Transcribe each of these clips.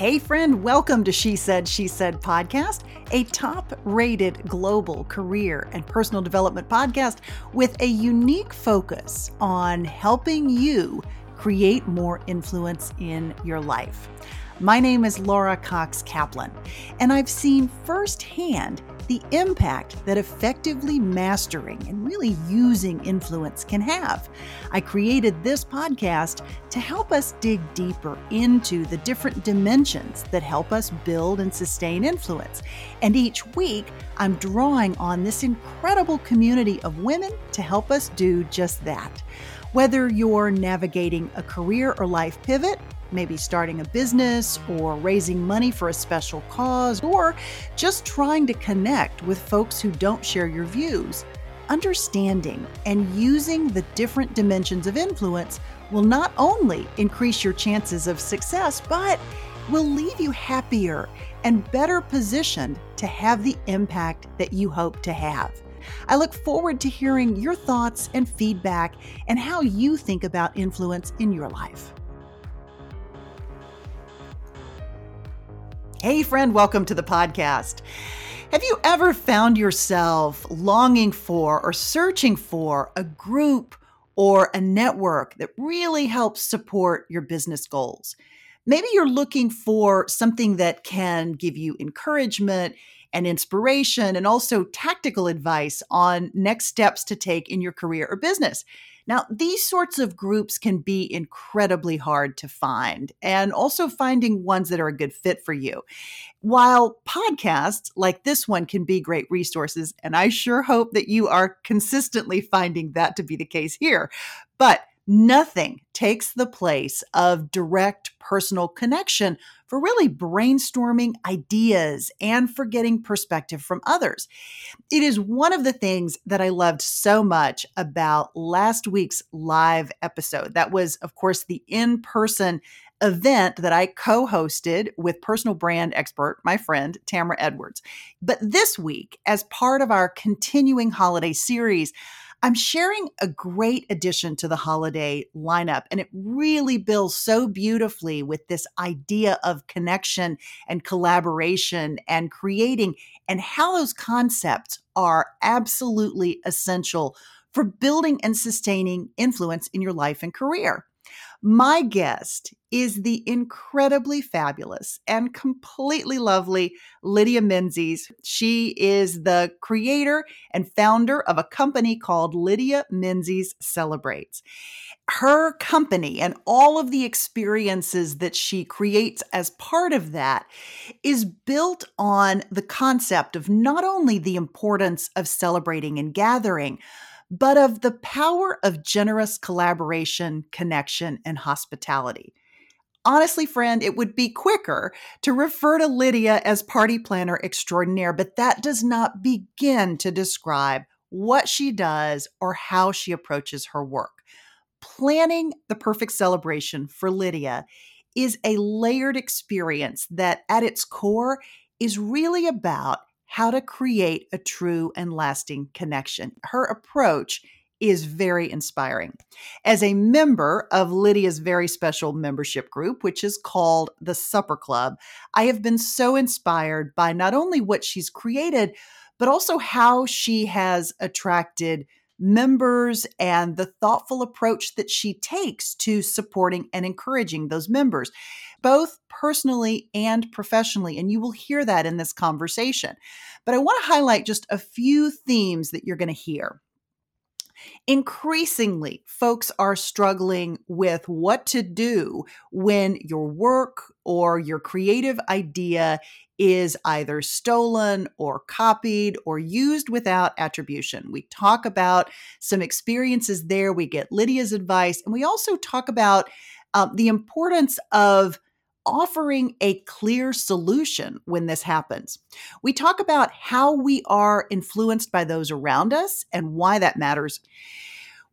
Hey, friend, welcome to She Said, She Said podcast, a top rated global career and personal development podcast with a unique focus on helping you create more influence in your life. My name is Laura Cox Kaplan, and I've seen firsthand the impact that effectively mastering and really using influence can have. I created this podcast to help us dig deeper into the different dimensions that help us build and sustain influence. And each week, I'm drawing on this incredible community of women to help us do just that. Whether you're navigating a career or life pivot, maybe starting a business or raising money for a special cause, or just trying to connect with folks who don't share your views. Understanding and using the different dimensions of influence will not only increase your chances of success, but will leave you happier and better positioned to have the impact that you hope to have. I look forward to hearing your thoughts and feedback and how you think about influence in your life. Hey, friend, welcome to the podcast. Have you ever found yourself longing for or searching for a group or a network that really helps support your business goals? Maybe you're looking for something that can give you encouragement and inspiration and also tactical advice on next steps to take in your career or business. Now, these sorts of groups can be incredibly hard to find, and also finding ones that are a good fit for you. While podcasts like this one can be great resources, and I sure hope that you are consistently finding that to be the case here, but nothing takes the place of direct personal connection for really brainstorming ideas and for getting perspective from others. It is one of the things that I loved so much about last week's live episode. That was, of course, the in person event that I co hosted with personal brand expert, my friend Tamara Edwards. But this week, as part of our continuing holiday series, I'm sharing a great addition to the holiday lineup, and it really builds so beautifully with this idea of connection and collaboration and creating, and how those concepts are absolutely essential for building and sustaining influence in your life and career. My guest is the incredibly fabulous and completely lovely Lydia Menzies. She is the creator and founder of a company called Lydia Menzies Celebrates. Her company and all of the experiences that she creates as part of that is built on the concept of not only the importance of celebrating and gathering, but of the power of generous collaboration, connection, and hospitality. Honestly, friend, it would be quicker to refer to Lydia as party planner extraordinaire, but that does not begin to describe what she does or how she approaches her work. Planning the perfect celebration for Lydia is a layered experience that, at its core, is really about how to create a true and lasting connection. Her approach is very inspiring. As a member of Lydia's very special membership group, which is called the Supper Club, I have been so inspired by not only what she's created, but also how she has attracted members and the thoughtful approach that she takes to supporting and encouraging those members, both personally and professionally. And you will hear that in this conversation. But I want to highlight just a few themes that you're going to hear. Increasingly, folks are struggling with what to do when your work or your creative idea is either stolen or copied or used without attribution. We talk about some experiences there. We get Lydia's advice, and we also talk about uh, the importance of offering a clear solution when this happens. We talk about how we are influenced by those around us and why that matters.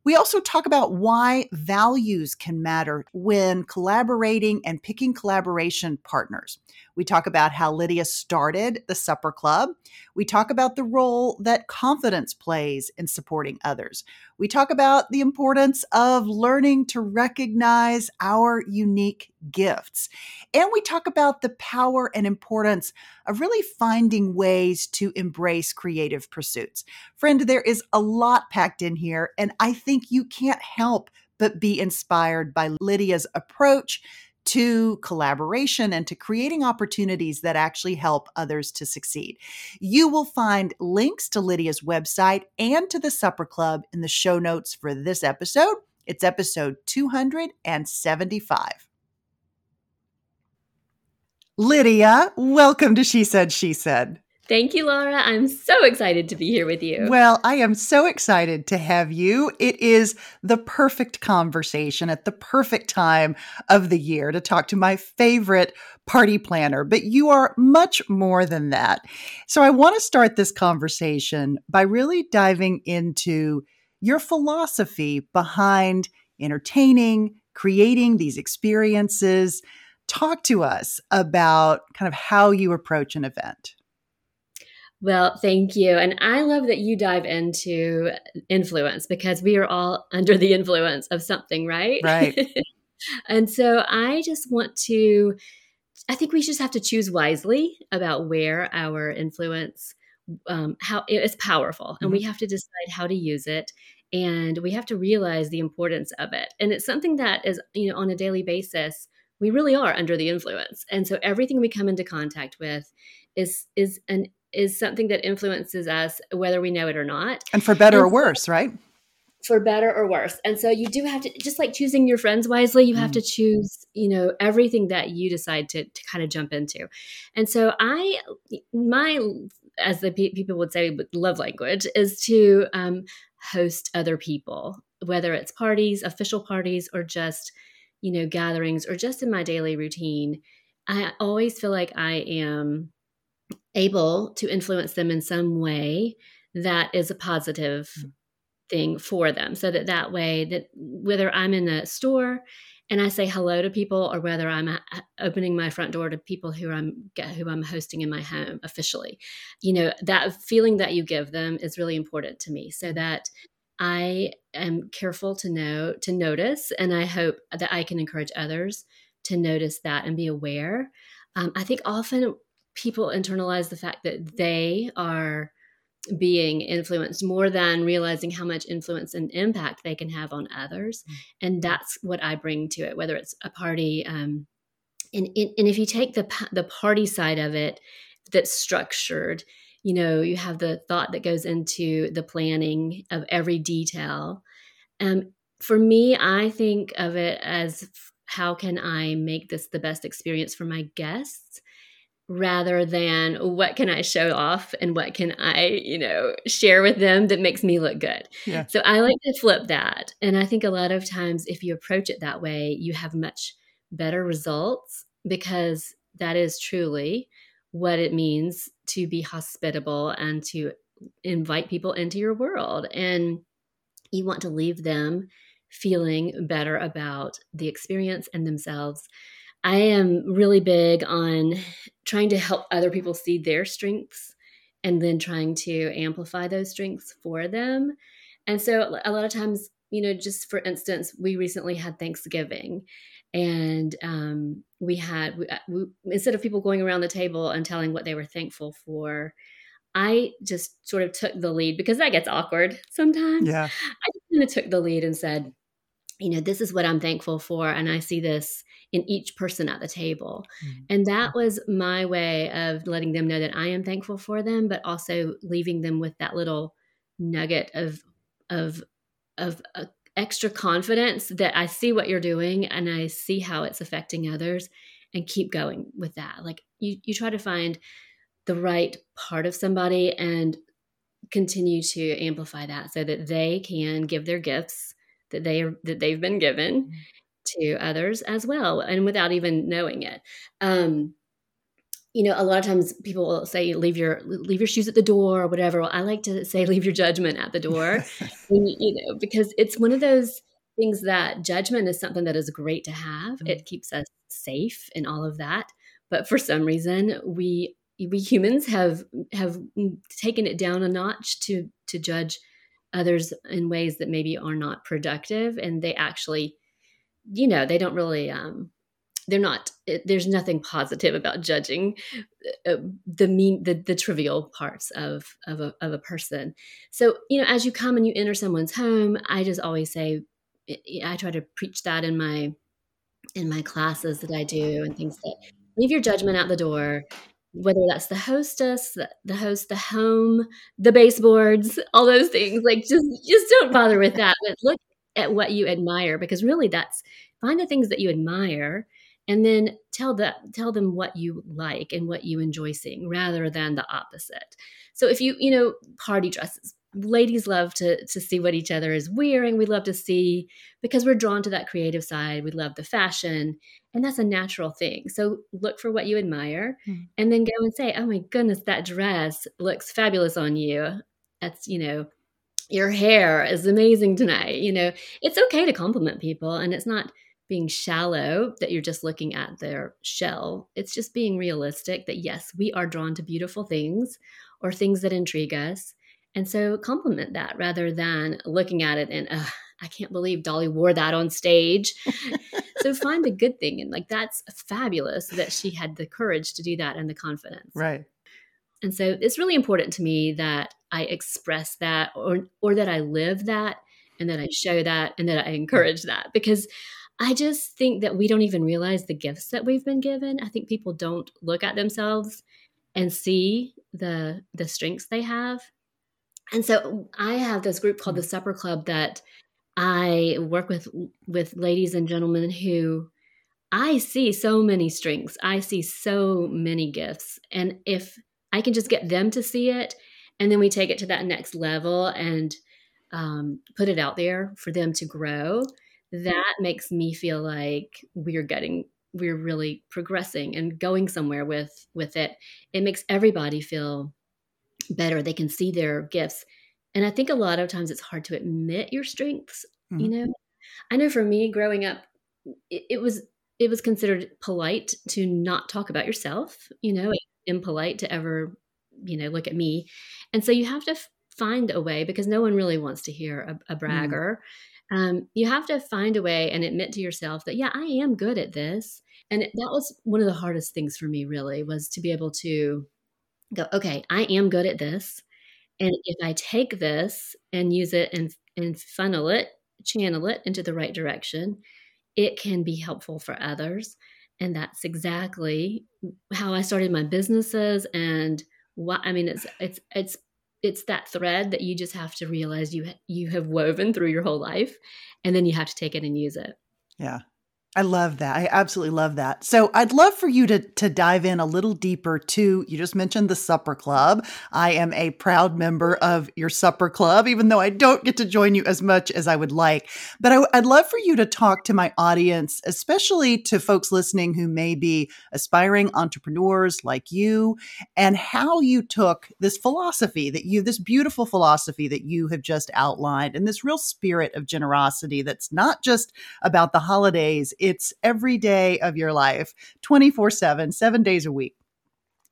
We also talk about why values can matter when collaborating and picking collaboration partners. We talk about how Lydia started the Supper Club. We talk about the role that confidence plays in supporting others. We talk about the importance of learning to recognize our unique gifts. And we talk about the power and importance of really finding ways to embrace creative pursuits. Friend, there is a lot packed in here, and I think you can't help but be inspired by Lydia's approach to collaboration and to creating opportunities that actually help others to succeed. You will find links to Lydia's website and to the Supper Club in the show notes for this episode. It's episode 275. Lydia, welcome to She Said, She Said. Thank you, Laura. I'm so excited to be here with you. Well, I am so excited to have you. It is the perfect conversation at the perfect time of the year to talk to my favorite party planner, but you are much more than that. So I want to start this conversation by really diving into your philosophy behind entertaining, creating these experiences. Talk to us about kind of how you approach an event. Well, thank you. And I love that you dive into influence because we are all under the influence of something, right? Right. and so I just want to, I think we just have to choose wisely about where our influence, um, how it's powerful, and mm-hmm. we have to decide how to use it. And we have to realize the importance of it. And it's something that is, you know, on a daily basis, we really are under the influence. And so everything we come into contact with is is an is something that influences us whether we know it or not. And for better and or worse, right? For better or worse. And so you do have to just like choosing your friends wisely, you have mm. to choose, you know, everything that you decide to to kind of jump into. And so I my as the pe- people would say love language is to um, host other people, whether it's parties, official parties or just, you know, gatherings or just in my daily routine. I always feel like I am able to influence them in some way that is a positive mm. thing for them. So that that way that whether i'm in a store and i say hello to people or whether i'm uh, opening my front door to people who i'm who i'm hosting in my home officially you know that feeling that you give them is really important to me. So that i am careful to know to notice and i hope that i can encourage others to notice that and be aware. Um, i think often people internalize the fact that they are being influenced more than realizing how much influence and impact they can have on others. Mm. and that's what i bring to it whether it's a party um, and, and if you take the the party side of it that's structured you know you have the thought that goes into the planning of every detail. Um, for me i think of it as how can i make this the best experience for my guests rather than what can I show off and what can I, you know, share with them that makes me look good. Yeah. So I like to flip that. And I think a lot of times if you approach it that way, you have much better results because that is truly what it means to be hospitable and to invite people into your world. And you want to leave them feeling better about the experience and themselves. I am really big on trying to help other people see their strengths and then trying to amplify those strengths for them. And so a lot of times, you know, just for instance, we recently had Thanksgiving and um, we had, we, uh, we, instead of people going around the table and telling what they were thankful for, I just sort of took the lead because that gets awkward sometimes. Yeah. I just kind of took the lead and said, you know, this is what I'm thankful for. And I see this in each person at the table. Mm-hmm. And that was my way of letting them know that I am thankful for them, but also leaving them with that little nugget of, of, of uh, extra confidence that I see what you're doing and I see how it's affecting others and keep going with that. Like you, you try to find the right part of somebody and continue to amplify that so that they can give their gifts that they are that they've been given mm-hmm. to others as well and without even knowing it. Um you know a lot of times people will say leave your leave your shoes at the door or whatever. Well, i like to say leave your judgment at the door. You, you know because it's one of those things that judgment is something that is great to have. Mm-hmm. it keeps us safe and all of that. But for some reason we we humans have have taken it down a notch to to judge others in ways that maybe are not productive and they actually you know they don't really um they're not there's nothing positive about judging uh, the mean the, the trivial parts of of a, of a person. So you know as you come and you enter someone's home i just always say i try to preach that in my in my classes that i do and things that leave your judgment out the door whether that's the hostess the, the host the home the baseboards all those things like just just don't bother with that but look at what you admire because really that's find the things that you admire and then tell that tell them what you like and what you enjoy seeing rather than the opposite. So if you you know party dresses ladies love to to see what each other is wearing we love to see because we're drawn to that creative side we love the fashion and that's a natural thing so look for what you admire mm. and then go and say oh my goodness that dress looks fabulous on you that's you know your hair is amazing tonight you know it's okay to compliment people and it's not being shallow that you're just looking at their shell. It's just being realistic that yes, we are drawn to beautiful things or things that intrigue us. And so compliment that rather than looking at it and, I can't believe Dolly wore that on stage. so find the good thing. And like, that's fabulous that she had the courage to do that and the confidence. Right. And so it's really important to me that I express that or, or that I live that and that I show that and that I encourage that because I just think that we don't even realize the gifts that we've been given. I think people don't look at themselves and see the the strengths they have. And so I have this group called the mm. Supper Club that I work with with ladies and gentlemen who I see so many strengths. I see so many gifts. And if I can just get them to see it and then we take it to that next level and um, put it out there for them to grow, that makes me feel like we're getting we're really progressing and going somewhere with with it it makes everybody feel better. They can see their gifts. And i think a lot of times it's hard to admit your strengths mm-hmm. you know? I know for me growing up it, it, was it was considered polite to not talk about yourself you know impolite to ever you know look at me. And so you have to f- find a way because no one really wants to hear a, a mm. bragger. Mm um, you have to find a way and admit to yourself that yeah i am good at this. And that was one of the hardest things for me really was to be able to go okay i am good at this and if i take this and use it and and funnel it channel it into the right direction it can be helpful for others. And that's exactly how i started my businesses and what i mean it's it's it's it's that thread that you just have to realize you you have woven through your whole life and then you have to take it and use it. Yeah I love that. I absolutely love that. So I'd love for you to to dive in a little deeper to you just mentioned the supper club. I am a proud member of your supper club, even though I don't get to join you as much as I would like. But I, would love for you to talk to my audience, especially to folks listening who may be aspiring entrepreneurs like you, and how you took this philosophy that you, this beautiful philosophy that you have just outlined, and this real spirit of generosity that's not just about the holidays it's every day of your life, 24 7, seven days a week.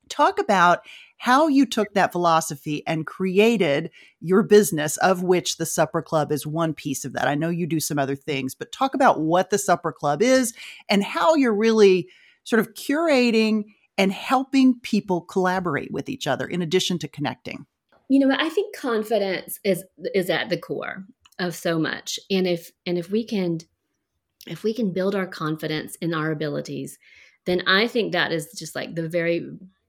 Talk about how you took that philosophy and created your business, of which the Supper Club is one piece of that. I know you do some other things, but talk about what the Supper Club is and how you're really sort of curating and helping people collaborate with each other in addition to connecting. You know, I think confidence is is at the core of so much. And if and if we can if we can build our confidence in our abilities, then I think that is just like the very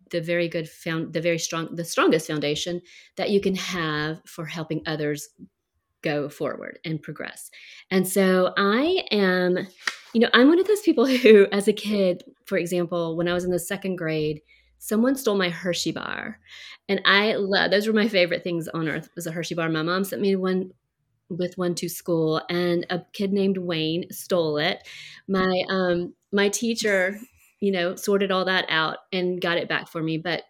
the very good found the very strong the strongest foundation that you can have for helping others go forward and progress. And so I am you know, I'm one of those people who as a kid, for example, when I was in the second grade, someone stole my Hershey bar. And I love those were my favorite things on earth was a Hershey bar. My mom sent me one with one to school and a kid named Wayne stole it. My um my teacher, you know, sorted all that out and got it back for me, but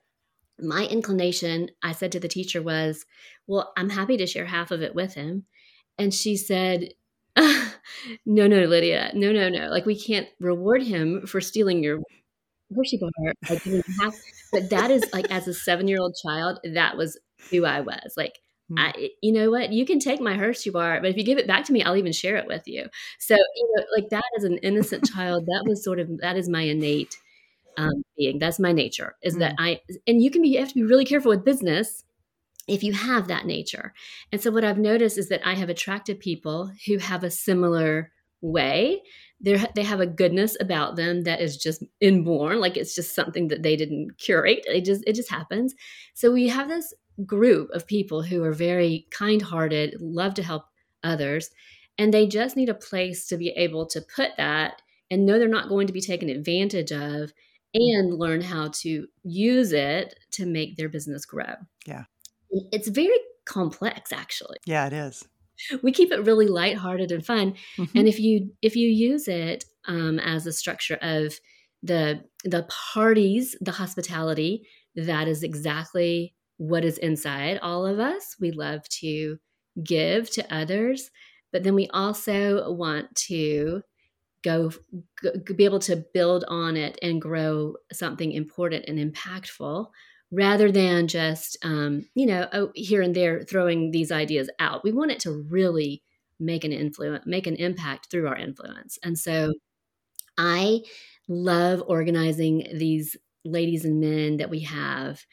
my inclination, I said to the teacher was, "Well, I'm happy to share half of it with him." And she said, "No, no, Lydia. No, no, no. Like we can't reward him for stealing your Hershey bar. Didn't but that is like as a seven year old child, that was who I was. Like. I, you know what? You can take my Hershey bar, but if you give it back to me, I'll even share it with you. So, you know, like that as an innocent child, that was sort of that is my innate um, being. That's my nature. Is mm. that I? And you can be you have to be really careful with business if you have that nature. And so, what I've noticed is that I have attracted people who have a similar way they they have a goodness about them that is just inborn like it's just something that they didn't curate it just it just happens so we have this group of people who are very kind-hearted love to help others and they just need a place to be able to put that and know they're not going to be taken advantage of and learn how to use it to make their business grow yeah it's very complex actually yeah it is we keep it really lighthearted and fun. Mm-hmm. And if you if you use it um, as a structure of the the parties, the hospitality, that is exactly what is inside all of us. We love to give to others, but then we also want to go, go be able to build on it and grow something important and impactful rather than just um, you know oh, here and there throwing these ideas out we want it to really make an influence make an impact through our influence and so i love organizing these ladies and men that we have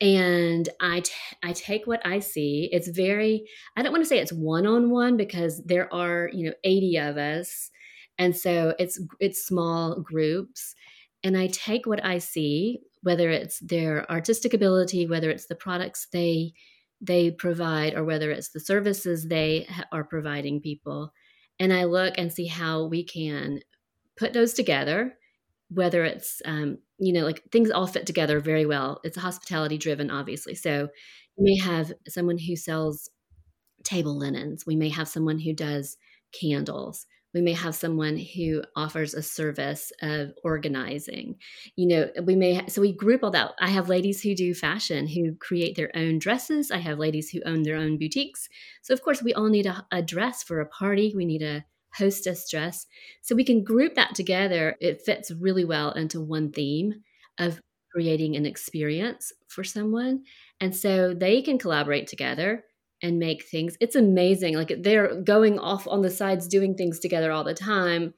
and I, t- I take what i see it's very i don't want to say it's one-on-one because there are you know 80 of us and so it's it's small groups and i take what i see whether it's their artistic ability, whether it's the products they they provide, or whether it's the services they ha- are providing people. And I look and see how we can put those together. Whether it's um, you know like things all fit together very well. It's a hospitality driven, obviously. So you may have someone who sells table linens. We may have someone who does candles we may have someone who offers a service of organizing you know we may ha- so we group all that i have ladies who do fashion who create their own dresses i have ladies who own their own boutiques so of course we all need a, a dress for a party we need a hostess dress so we can group that together it fits really well into one theme of creating an experience for someone and so they can collaborate together and make things. It's amazing. Like they're going off on the sides doing things together all the time.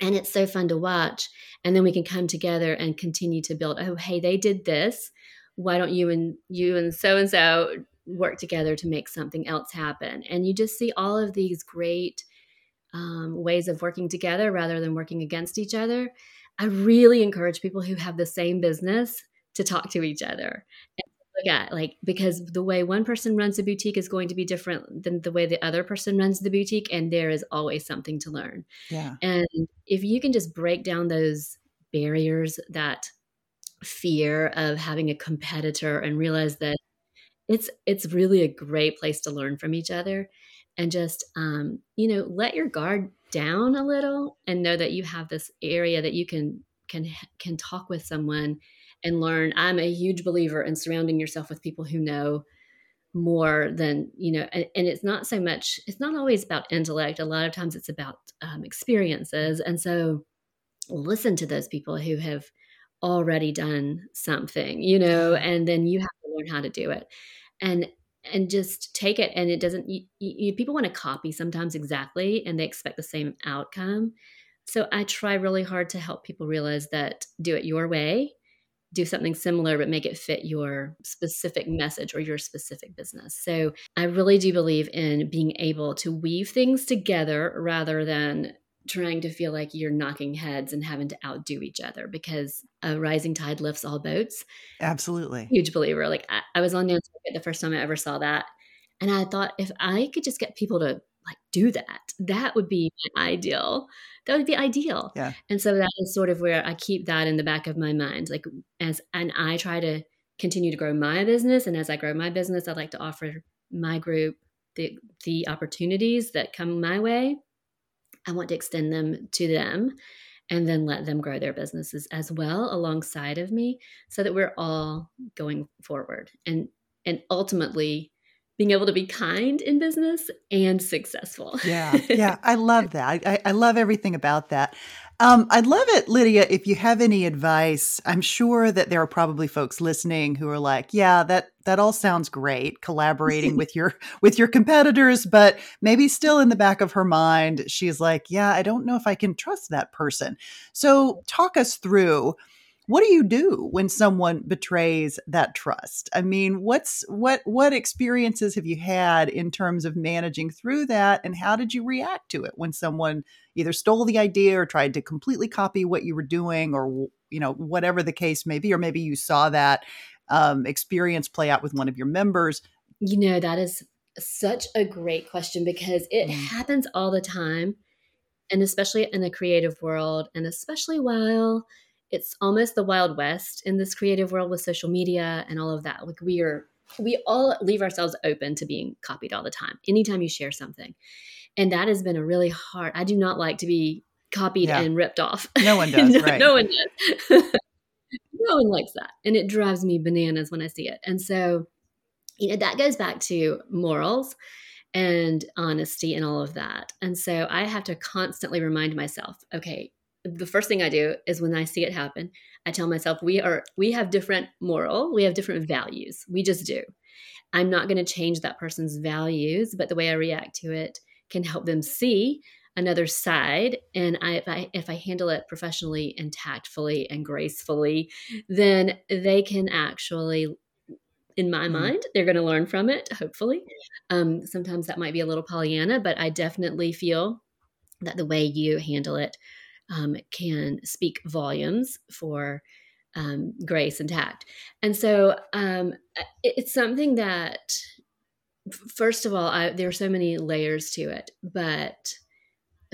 And it's so fun to watch. And then we can come together and continue to build, oh, hey, they did this. Why don't you and you and so and so work together to make something else happen? And you just see all of these great um, ways of working together rather than working against each other. I really encourage people who have the same business to talk to each other look at like because the way one person runs a boutique is going to be different than the way the other person runs the boutique and there is always something to learn yeah and if you can just break down those barriers that fear of having a competitor and realize that it's it's really a great place to learn from each other and just um, you know let your guard down a little and know that you have this area that you can can can talk with someone and learn. I'm a huge believer in surrounding yourself with people who know more than you know and, and, it's not so much it's not always about intellect. A lot of times it's about um, experiences. And so listen to those people who have already done something you know and then you have to learn how to do it. And and just take it and it doesn't you, you, people want to copy sometimes exactly and they expect the same outcome so i try really hard to help people realize that do it your way do something similar but make it fit your specific message or your specific business. So I really do believe in being able to weave things together rather than trying to feel like you're knocking heads and having to outdo each other because a rising tide lifts all boats. Absolutely. Huge believer. Like I, I was on Nantucket the first time I ever saw that. And I thought if I could just get people to like do that, that would be ideal that would be ideal. Yeah. And so that is sort of where I keep that in the back of my mind. Like as and I try to continue to grow my business. And as I grow my business, I'd like to offer my group the the opportunities that come my way. I want to extend them to them and then let them grow their businesses as well alongside of me so that we're all going forward and and ultimately being able to be kind in business and successful. yeah, yeah, I love that. I, I love everything about that. Um, I'd love it, Lydia, if you have any advice. I'm sure that there are probably folks listening who are like, "Yeah, that that all sounds great, collaborating with your with your competitors, but maybe still in the back of her mind, she's like, "Yeah, I don't know if I can trust that person." So, talk us through what do you do when someone betrays that trust i mean what's what what experiences have you had in terms of managing through that and how did you react to it when someone either stole the idea or tried to completely copy what you were doing or you know whatever the case may be or maybe you saw that um, experience play out with one of your members you know that is such a great question because it mm. happens all the time and especially in the creative world and especially while it's almost the wild west in this creative world with social media and all of that. Like we are we all leave ourselves open to being copied all the time anytime you share something. And that has been a really hard i do not like to be copied yeah. and ripped off. No one does no, right. no one does. No one likes that and it drives me bananas when i see it. And so you know that goes back to morals and honesty and all of that. And so i have to constantly remind myself okay the first thing I do is when I see it happen, I tell myself we are we have different moral, we have different values. We just do. I'm not going to change that person's values, but the way I react to it can help them see another side and I, if I if I handle it professionally and tactfully and gracefully, then they can actually in my mm-hmm. mind they're going to learn from it hopefully um, sometimes that might be a little pollyanna but i definitely feel that the way you handle it um, can speak volumes for um, grace and tact. And so um, it's something that, first of all, I, there are so many layers to it. But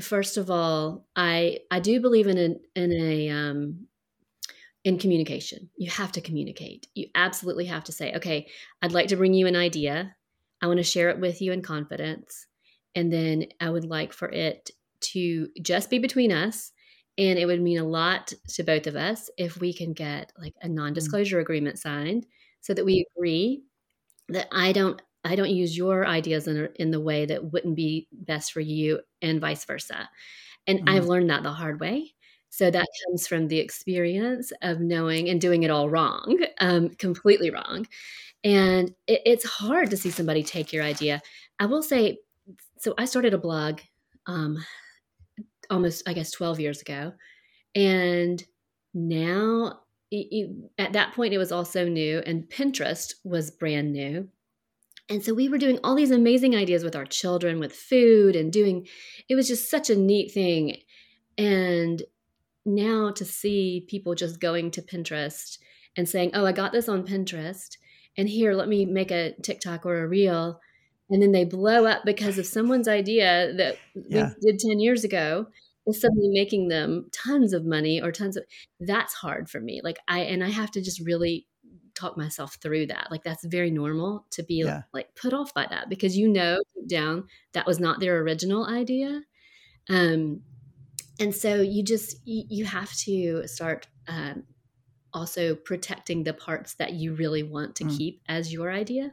first of all, I I do believe in a in a um, in communication. You have to communicate. You absolutely have to say, okay, I'd like to bring you an idea. I want to share it with you in confidence. And then I would like for it to just be between us and it would mean a lot to both of us if we can get like a mm. non-disclosure mm-hmm. agreement signed so that we agree that I don't I don't use your ideas in, in the way that wouldn't be best for you and vice versa. And mm-hmm. I've learned that the hard way. So that comes from the experience of knowing and doing it all wrong, um, completely wrong. And it, it's hard to see somebody take your idea. I will say, so I started a blog um, almost, I guess, 12 years ago. And now, it, it, at that point, it was also new, and Pinterest was brand new. And so we were doing all these amazing ideas with our children, with food, and doing it was just such a neat thing. And now to see people just going to Pinterest and saying, Oh, I got this on Pinterest, and here, let me make a TikTok or a reel and then they blow up because of someone's idea that yeah. we did 10 years ago is suddenly making them tons of money or tons of that's hard for me like i and i have to just really talk myself through that like that's very normal to be yeah. like put off by that because you know down that was not their original idea um and so you just you, you have to start um also protecting the parts that you really want to mm. keep as your idea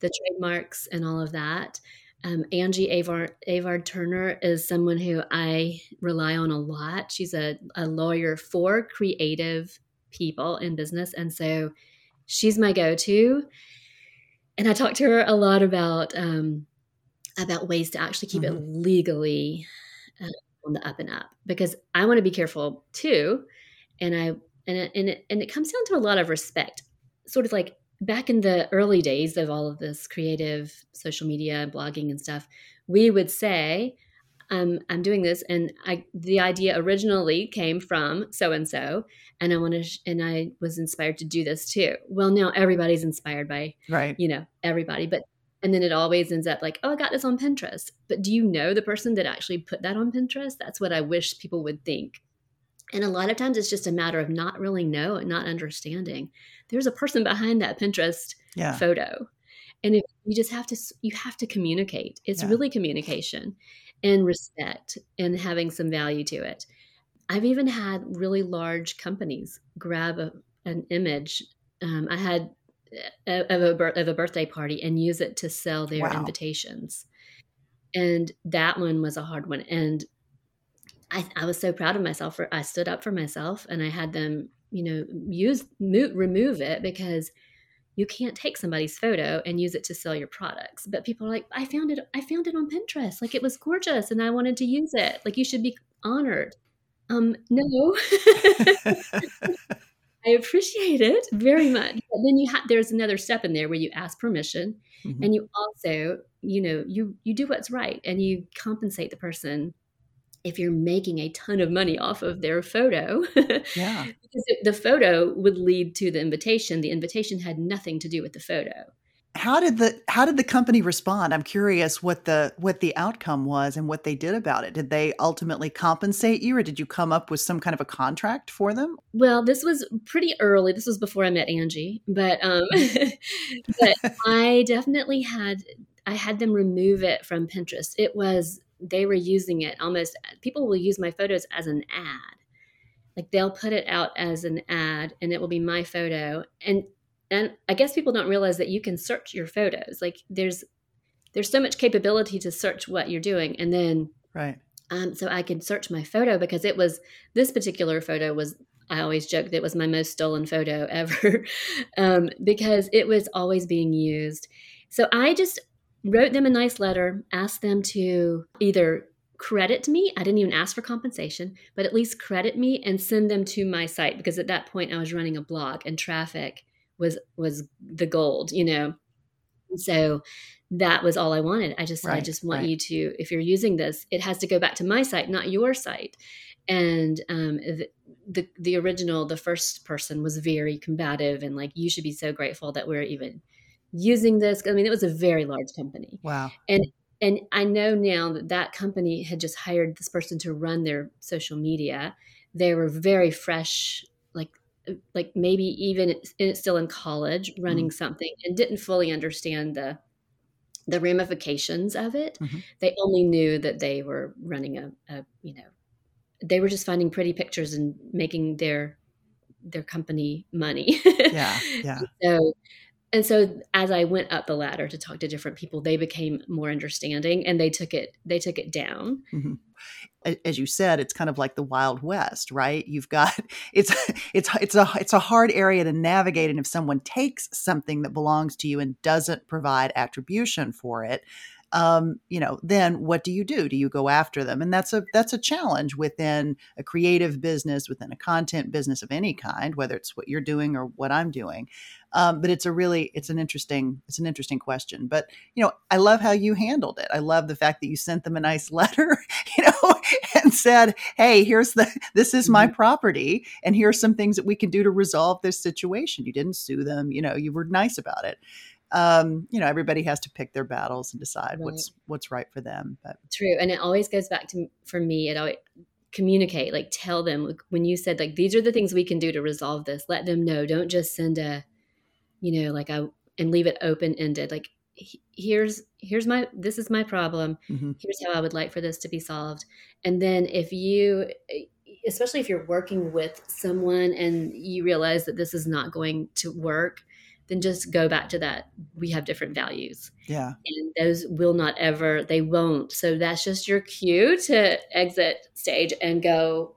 the trademarks and all of that. Um, Angie Avard, Avard Turner is someone who I rely on a lot. She's a, a lawyer for creative people in business. And so she's my go to. And I talk to her a lot about um, about ways to actually keep mm-hmm. it legally uh, on the up and up because I want to be careful too. And I and it, and it, and it comes down to a lot of respect, sort of like back in the early days of all of this creative social media blogging and stuff we would say um, i'm doing this and i the idea originally came from so and so and i want to sh- and i was inspired to do this too. Well now everybody's inspired by right. you know everybody but and then it always ends up like oh i got this on pinterest. But do you know the person that actually put that on pinterest? That's what i wish people would think and a lot of times it's just a matter of not really know and not understanding. There's a person behind that Pinterest yeah. photo. And if you just have to you have to communicate. It's yeah. really communication and respect and having some value to it. I've even had really large companies grab a, an image. Um, I had uh, of a, of a birthday party and use it to sell their wow. invitations. And that one was a hard one. And I, I was so proud of myself for I stood up for myself and I had them, you know, use move, remove it because you can't take somebody's photo and use it to sell your products. But people are like, I found it, I found it on Pinterest. Like it was gorgeous and I wanted to use it. Like you should be honored. Um, no. I appreciate it very much. But then you have there's another step in there where you ask permission mm-hmm. and you also, you know, you you do what's right and you compensate the person if you're making a ton of money off of their photo. yeah. because the photo would lead to the invitation. The invitation had nothing to do with the photo. How did the how did the company respond? I'm curious what the what the outcome was and what they did about it. Did they ultimately compensate you or did you come up with some kind of a contract for them? Well this was pretty early. This was before i met angie but um but i definitely had i had them remove it from pinterest. It was they were using it almost people will use my photos as an ad. Like they'll put it out as an ad and it will be my photo. And and i guess people don't realize that you can search your photos. Like there's there's so much capability to search what you're doing and then right. um, so i could search my photo because it was this particular photo was i always joke that it was my most stolen photo ever um, because it was always being used. So i just wrote them a nice letter asked them to either credit me i didn't even ask for compensation but at least credit me and send them to my site because at that point i was running a blog and traffic was was the gold you know? So that was all i wanted. I just right, i just want right. you to if you're using this it has to go back to my site not your site. And um, the, the, the original the first person was very combative and like you should be so grateful that we're even using this i mean it was a very large company. Wow. And and i know now that that company had just hired this person to run their social media. They were very fresh like like maybe even still in college running mm something and didn't fully understand the the ramifications of it. Mm-hmm. they only knew that they were running a, a, you know they were just finding pretty pictures and making their their company money. Yeah yeah. So and so as i went up the ladder to talk to different people they became more understanding and they took it they took it down mm-hmm as you said, it's kind of like the Wild West, right? You've got it's it's it's a it's a hard area to navigate, and if someone takes something that belongs to you and doesn't provide attribution for it, um, you know, then what do you do? Do you go after them? And that's a that's a challenge within a creative business, within a content business of any kind, whether it's what you're doing or what I'm doing. Um, but it's a really it's an interesting it's an interesting question. But you know, I love how you handled it. I love the fact that you sent them a nice letter, you know, and said, "Hey, here's the this is my mm-hmm. property, and here's some things that we can do to resolve this situation." You didn't sue them. You know, you were nice about it um, you know, everybody has to pick their battles and decide right. what's what's right for them. But true, and it always goes back to for me. It always communicate, like tell them when you said like these are the things we can do to resolve this. Let them know. Don't just send a, you know, like a and leave it open ended. Like here's here's my this is my problem. Mm-hmm. Here's how I would like for this to be solved. And then if you especially if you're working with someone and you realize that this is not going to work then just go back to that. We have different values. Yeah. And those will not ever, they won't. So that's just your cue to exit stage and go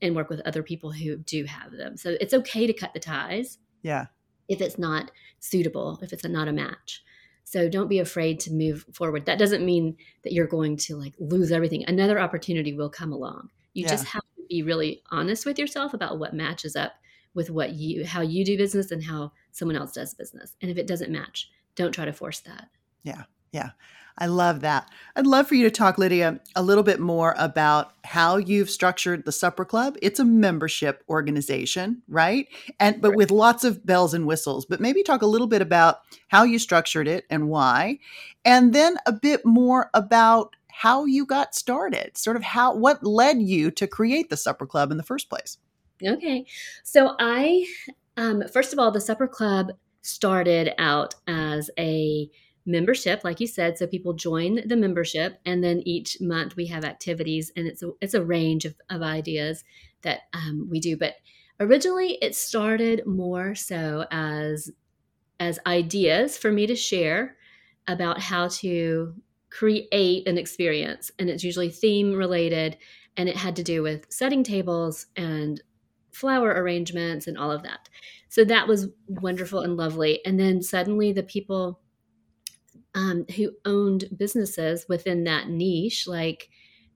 and work with other people who do have them. So it's okay to cut the ties. Yeah. If it's not suitable, if it's not a match. So don't be afraid to move forward. That doesn't mean that you're going to like lose everything. Another opportunity will come along. You yeah. just have to be really honest with yourself about what matches up with what you how you do business and how someone else does business. And if it doesn't match, don't try to force that. Yeah. Yeah. I love that. I'd love for you to talk, Lydia, a little bit more about how you've structured the Supper Club. It's a membership organization, right? And but right. with lots of bells and whistles. But maybe talk a little bit about how you structured it and why, and then a bit more about how you got started. Sort of how what led you to create the Supper Club in the first place. Okay. So I, um, first of all, the Supper Club started out as a membership, like you said. So people join the membership, and then each month we have activities, and it's a, it's a range of, of ideas that um, we do. But originally, it started more so as as ideas for me to share about how to create an experience and it's usually theme related and it had to do with setting tables and flower arrangements and all of that. So that was wonderful and lovely. And then suddenly the people um, who owned businesses within that niche like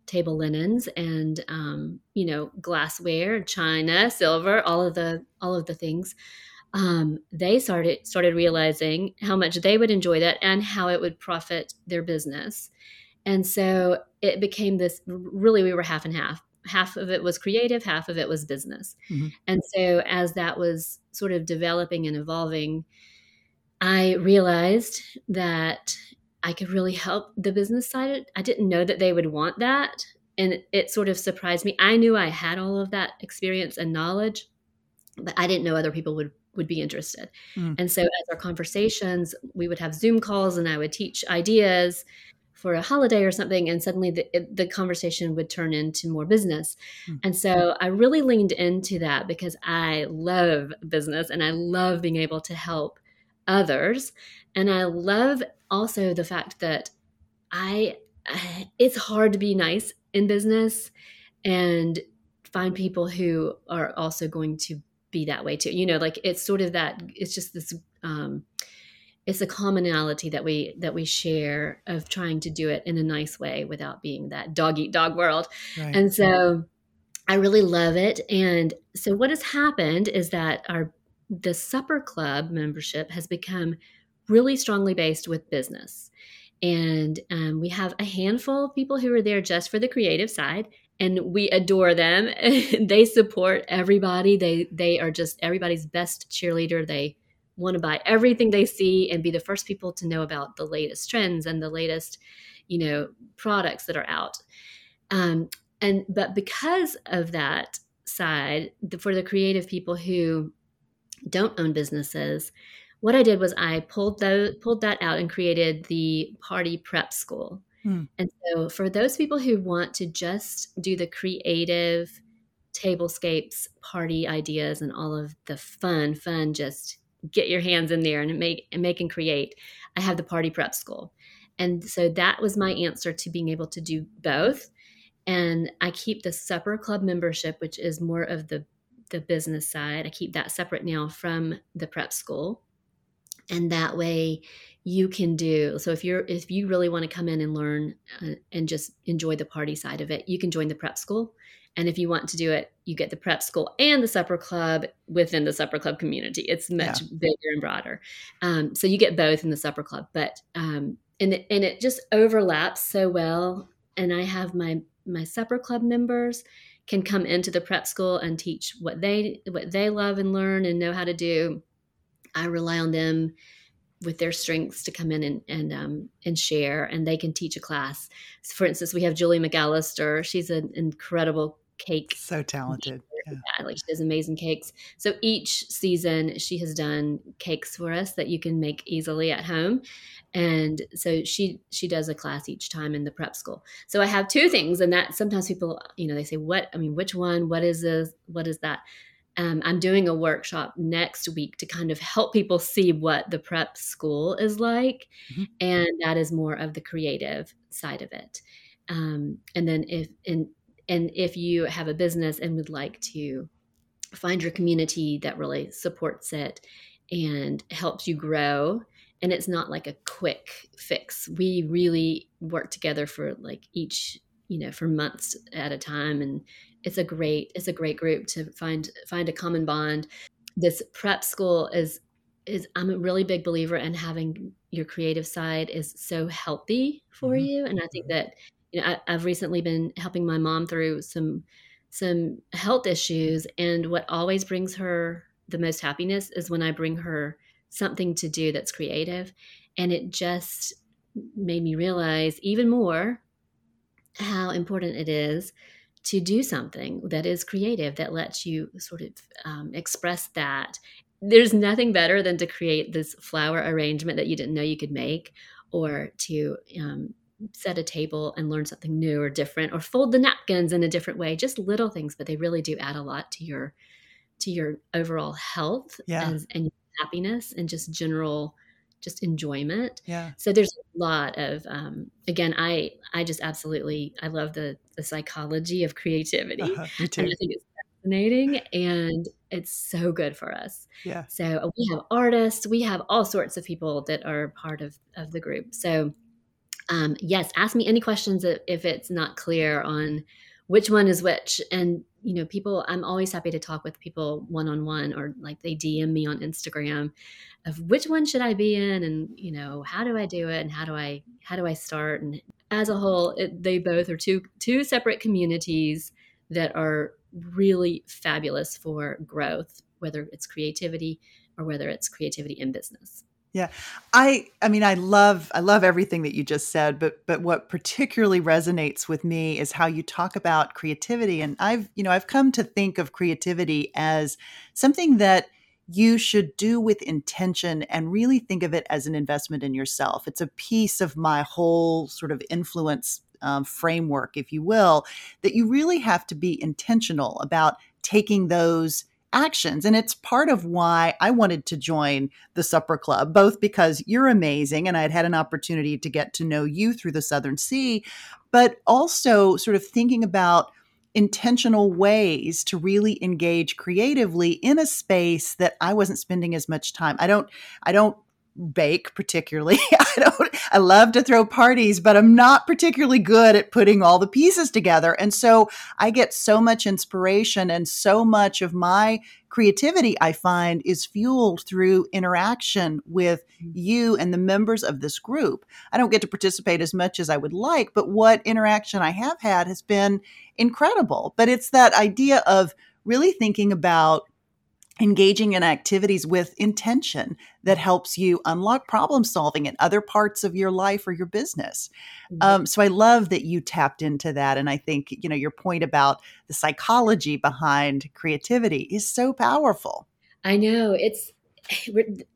table linens and um, you know glassware china silver all of the all of the things um, they started started realizing how much they would enjoy that and how it would profit their business. And so it became this really we were half and half half of it was creative half of it was business. Mm-hmm. and so as that was sort of developing and evolving i realized that i could really help the business side i didn't know that they would want that. And it sort of surprised me. I knew i had all of that experience and knowledge but i didn't know other people would would be interested. Mm. and so as our conversations we would have zoom calls and i would teach ideas for a holiday or something and suddenly the, the conversation would turn into more business. Mm. and so i really leaned into that because i love business and i love being able to help others. And i love also the fact that i it's hard to be nice in business and find people who are also going to be that way too. You know like it's sort of that it's just this um it's a commonality that we that we share of trying to do it in a nice way without being that dog eat dog world. Right. and so i really love it. And so what has happened is that our the supper club membership has become really strongly based with business. And um, we have a handful of people who are there just for the creative side and we adore them. They support everybody. They they are just everybody's best cheerleader. They want to buy everything they see and be the first people to know about the latest trends and the latest you know products that are out um, and but because of that side the, for the creative people who don't own businesses what i did was i pulled the pulled that out and created the party prep school hmm. and so for those people who want to just do the creative tablescapes party ideas and all of the fun fun just get your hands in there and make and make and create. I have the party prep school. And so that was my answer to being able to do both. And I keep the supper club membership, which is more of the the business side. I keep that separate now from the prep school. And that way you can do so if you're if you really want to come in and learn uh, and just enjoy the party side of it, you can join the prep school and if you want to do it, you get the prep school and the supper club within the supper club community. It's much yeah. bigger and broader. Um, so you get both in the supper club, but um, and it, and it just overlaps so well. And I have my my supper club members can come into the prep school and teach what they what they love and learn and know how to do. I rely on them with their strengths to come in and and um, and share, and they can teach a class. So for instance, we have Julie McAllister. She's an incredible cake. So talented. Yeah. Like she does amazing cakes. So each season she has done cakes for us that you can make easily at home. And so she she does a class each time in the prep school. So I have two things, and that sometimes people, you know, they say, "What? I mean, which one? What is this? What is that?" Um, I'm doing a workshop next week to kind of help people see what the prep school is like, mm-hmm. and that is more of the creative side of it. Um, and then if in and if you have a business and would like to find your community that really supports it and helps you grow and it's not like a quick fix we really work together for like each you know for months at a time and it's a great it's a great group to find find a common bond this prep school is is i'm a really big believer in having your creative side is so healthy for mm-hmm. you and i think mm-hmm. that you know, I, I've recently been helping my mom through some some health issues, and what always brings her the most happiness is when I bring her something to do that's creative, and it just made me realize even more how important it is to do something that is creative that lets you sort of um, express that. There's nothing better than to create this flower arrangement that you didn't know you could make or to um, set a table and learn something new or different or fold the napkins in a different way just little things but they really do add a lot to your to your overall health yeah. and, and happiness and just general just enjoyment. Yeah. So there's a lot of um, again, I I just absolutely I love the the psychology of creativity. Uh-huh. And I think it's fascinating and it's so good for us. Yeah. So we have artists, we have all sorts of people that are part of of the group. So um, yes, ask me any questions if it's not clear on which one is which. And you know, people, I'm always happy to talk with people one on one or like they DM me on Instagram of which one should I be in and, you know, how do I do it and how do I, how do I start? And as a whole, it, they both are two, two separate communities that are really fabulous for growth, whether it's creativity or whether it's creativity in business. Yeah. I I mean I love I love everything that you just said, but but what particularly resonates with me is how you talk about creativity and I've you know I've come to think of creativity as something that you should do with intention and really think of it as an investment in yourself. It's a piece of my whole sort of influence um, framework, if you will, that you really have to be intentional about taking those actions. And it's part of why I wanted to join the Supper Club, both because you're amazing and I'd had an opportunity to get to know you through the Southern C, but also sort of thinking about intentional ways to really engage creatively in a space that I wasn't spending as much time. I don't I don't bake particularly. I don't I love to throw parties, but I'm not particularly good at putting all the pieces together. And so I get so much inspiration and so much of my creativity I find is fueled through interaction with mm-hmm. you and the members of this group. I don't get to participate as much as I would like, but what interaction I have had has been incredible. But it's that idea of really thinking about engaging in activities with intention that helps you unlock problem solving in other parts of your life or your business. Mm-hmm. Um, so I love that you tapped into that. And I think, you know, your point about the psychology behind creativity is so powerful. I know it's,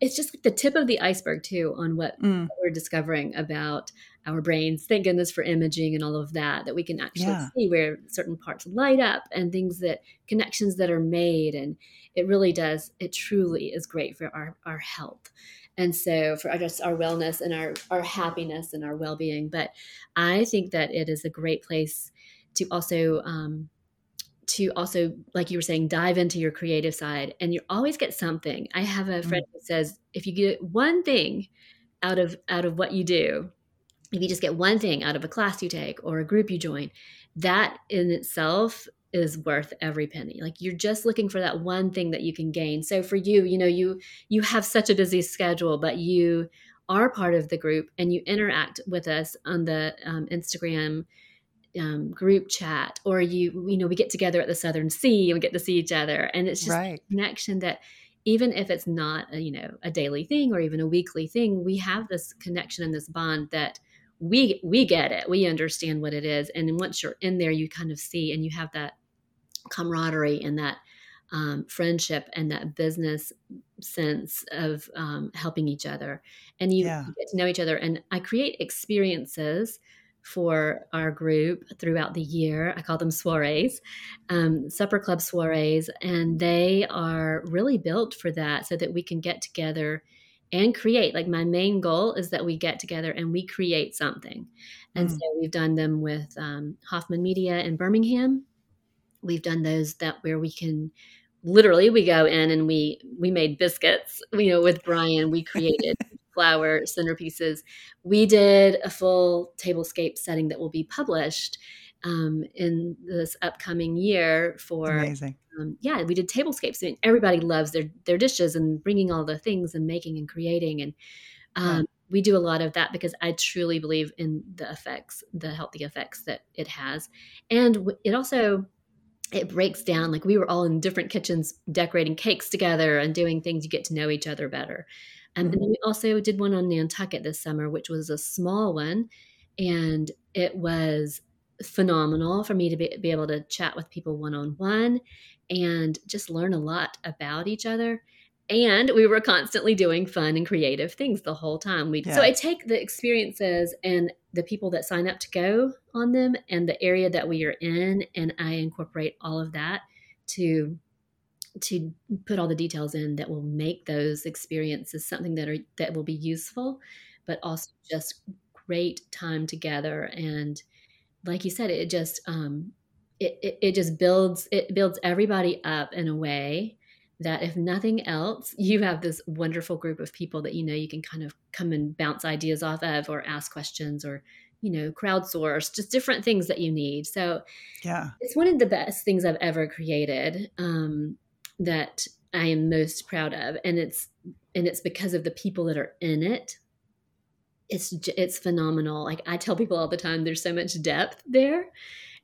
it's just the tip of the iceberg too on what, mm. what we're discovering about our brains. Thank goodness for imaging and all of that, that we can actually yeah. see where certain parts light up and things that connections that are made. And it really does, it truly is great for our, our health. And so for just our wellness and our, our happiness and our well-being. But I think that it is a great place to also, um, to also, like you were saying, dive into your creative side and you always get something. I have a friend mm. who says, if you get one thing out of, out of what you do, if you just get one thing out of a class you take or a group you join, that in itself is worth every penny. Like you're just looking for that one thing that you can gain. So for you, you know, you you have such a busy schedule, but you are part of the group and you interact with us on the um, Instagram um, group chat, or you you know we get together at the Southern C and we get to see each other, and it's just right. connection that even if it's not a, you know a daily thing or even a weekly thing, we have this connection and this bond that we we get it we understand what it is and once you're in there you kind of see and you have that camaraderie and that um, friendship and that business sense of um, helping each other and you, yeah. get to know each other and i create experiences for our group throughout the year i call them soirees um, supper club soirees and they are really built for that so that we can get together and create. Like my main goal is that we get together and we create something. And mm. so we've done them with um, Hoffman Media in Birmingham. We've done those that where we can literally we go in and we we made biscuits. You know, with Brian, we created flower centerpieces. We did a full tablescape setting that will be published um, in this upcoming year for amazing. Um, yeah, we did tablescapes. I mean, everybody loves their their dishes and bringing all the things and making and creating, and um, we do a lot of that because I truly believe in the effects, the healthy effects that it has, and it also it breaks down like we were all in different kitchens decorating cakes together and doing things you get to know each other better um, and then we also did one on nantucket this summer which was a small one and it was phenomenal for me to be, be able to chat with people one on one and just learn a lot about each other. And we were constantly doing fun and creative things the whole time. We yeah. so I take the experiences and the people that sign up to go on them and the area that we are in, and I incorporate all of that to to put all the details in that will make those experiences something that are that will be useful but also just great time together. And like you said it just um it, it, it just builds it builds everybody up in a way that if nothing else you have this wonderful group of people that you know you can kind of come and bounce ideas off of or ask questions or you know crowdsource just different things that you need. So yeah. it's one of the best things i've ever created um, that i am most proud of. And it's and it's because of the people that are in it. It's it's phenomenal. Like i tell people all the time there's so much depth there.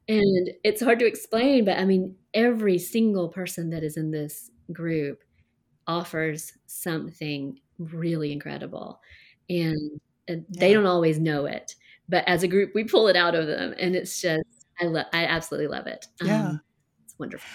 And it's hard to explain but i mean every single person that is in this group offers something really incredible and, and yeah. they don't always know it but as a group we pull it out of them and it's just i love i absolutely love it yeah um, it's wonderful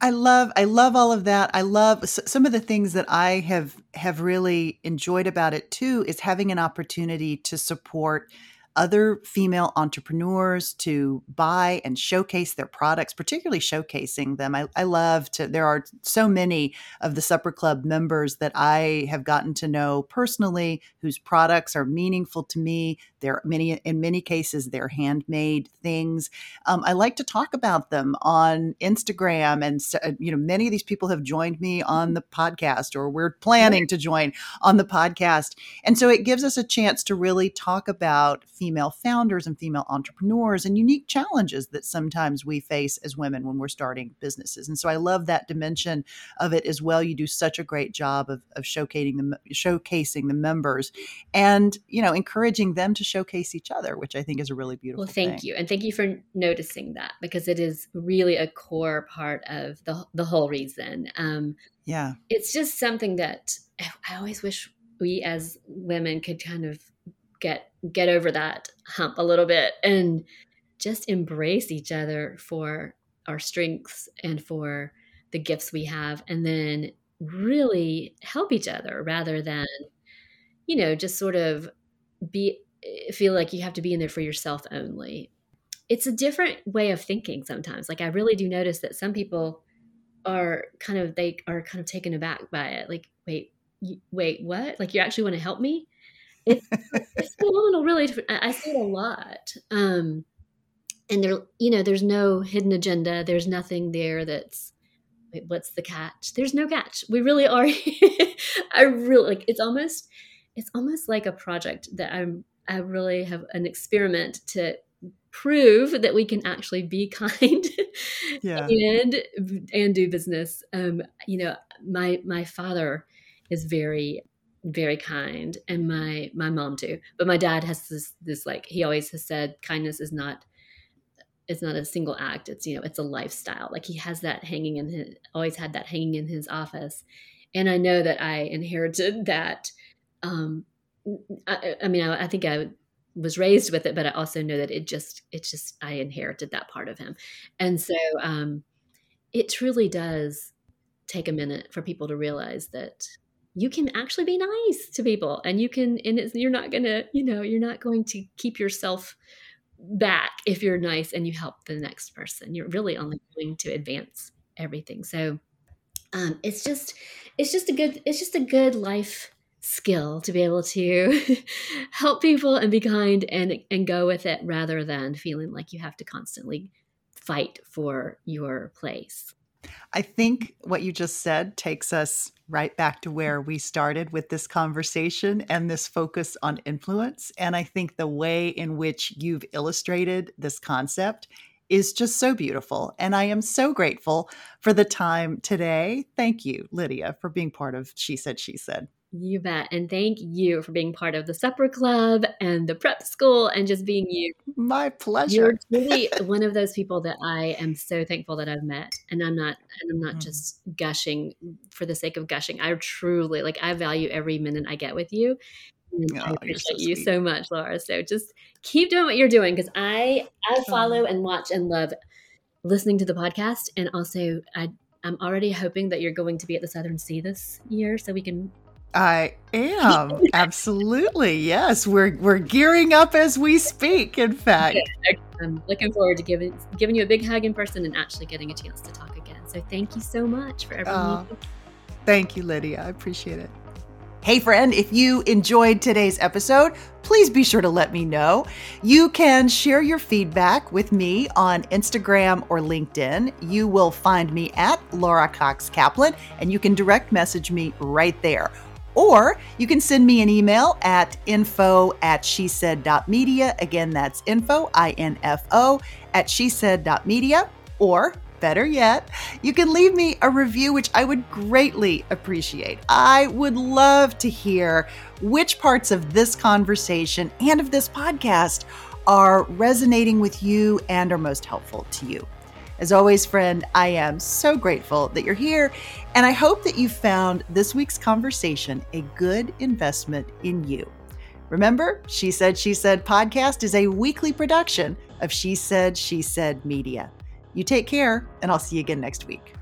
I love I love all of that. I love some of the things that I have have really enjoyed about it too is having an opportunity to support other female entrepreneurs to buy and showcase their products, particularly showcasing them. I, I, love to, there are so many of the Supper Club members that I have gotten to know personally whose products are meaningful to me. They're many, in many cases, they're handmade things. Um, I like to talk about them on Instagram. And, uh, you know, many of these people have joined me on the podcast or we're planning to join on the podcast. And so it gives us a chance to really talk about female founders and female entrepreneurs and unique challenges that sometimes we face as women when we're starting businesses. And so I love that dimension of it as well. You do such a great job of, of showcasing the showcasing the members and you know encouraging them to showcase each other, which I think is a really beautiful. Well, thank thing. you, and thank you for noticing that because it is really a core part of the the whole reason. Um, yeah, it's just something that I always wish we as women could kind of get get over that hump a little bit and just embrace each other for our strengths and for the gifts we have and then really help each other rather than you know just sort of be feel like you have to be in there for yourself only. It's a different way of thinking sometimes. Like i really do notice that some people are kind of they are kind of taken aback by it. Like wait wait what? Like you actually want to help me it's, it's phenomenal, really. I see it a lot. Um, and there, you know, there's no hidden agenda. There's nothing there that's, wait, what's the catch? There's no catch. We really are. I really like. It's almost, it's almost like a project that I'm. I really have an experiment to prove that we can actually be kind yeah. and and do business. Um, you know, my my father is very very kind and my my mom too but my dad has this this like he always has said kindness is not it's not a single act it's you know it's a lifestyle. Like he has that hanging in his always had that hanging in his office and i know that i inherited that um i, I mean I, I think i was raised with it but i also know that it just it's just i inherited that part of him. And so um it truly does take a minute for people to realize that you can actually be nice to people and you can and you're not gonna you know you're not going to keep yourself back if you're nice and you help the next person. You're really only going to advance everything. So um, it's just it's just a good it's just a good life skill to be able to help people and be kind and and go with it rather than feeling like you have to constantly fight for your place I think what you just said takes us right back to where we started with this conversation and this focus on influence. And I think the way in which you've illustrated this concept is just so beautiful. And I am so grateful for the time today. Thank you, Lydia, for being part of She Said, She Said. You bet. And thank you for being part of the supper club and the prep school and just being you. My pleasure. You're really one of those people that I am so thankful that I've met. And I'm not and I'm not mm. just gushing for the sake of gushing. I truly like I value every minute I get with you. Oh, I appreciate so you so much, Laura. So just keep doing what you're doing because I I follow and watch and love listening to the podcast and also I I'm already hoping that you're going to be at the Southern C this year so we can I am absolutely yes. We're we're gearing up as we speak. In fact, I'm looking forward to giving giving you a big hug in person and actually getting a chance to talk again. So thank you so much for everything. Uh, thank you, Lydia. I appreciate it. Hey, friend, if you enjoyed today's episode, please be sure to let me know. You can share your feedback with me on Instagram or LinkedIn. You will find me at Laura Cox Kaplan, and you can direct message me right there. Or you can send me an email at info at she said.media. Again, that's info, I N F O, at she said.media. Or better yet, you can leave me a review, which I would greatly appreciate. I would love to hear which parts of this conversation and of this podcast are resonating with you and are most helpful to you. As always, friend, I am so grateful that you're here, and I hope that you found this week's conversation a good investment in you. Remember, She Said, She Said podcast is a weekly production of She Said, She Said Media. You take care, and I'll see you again next week.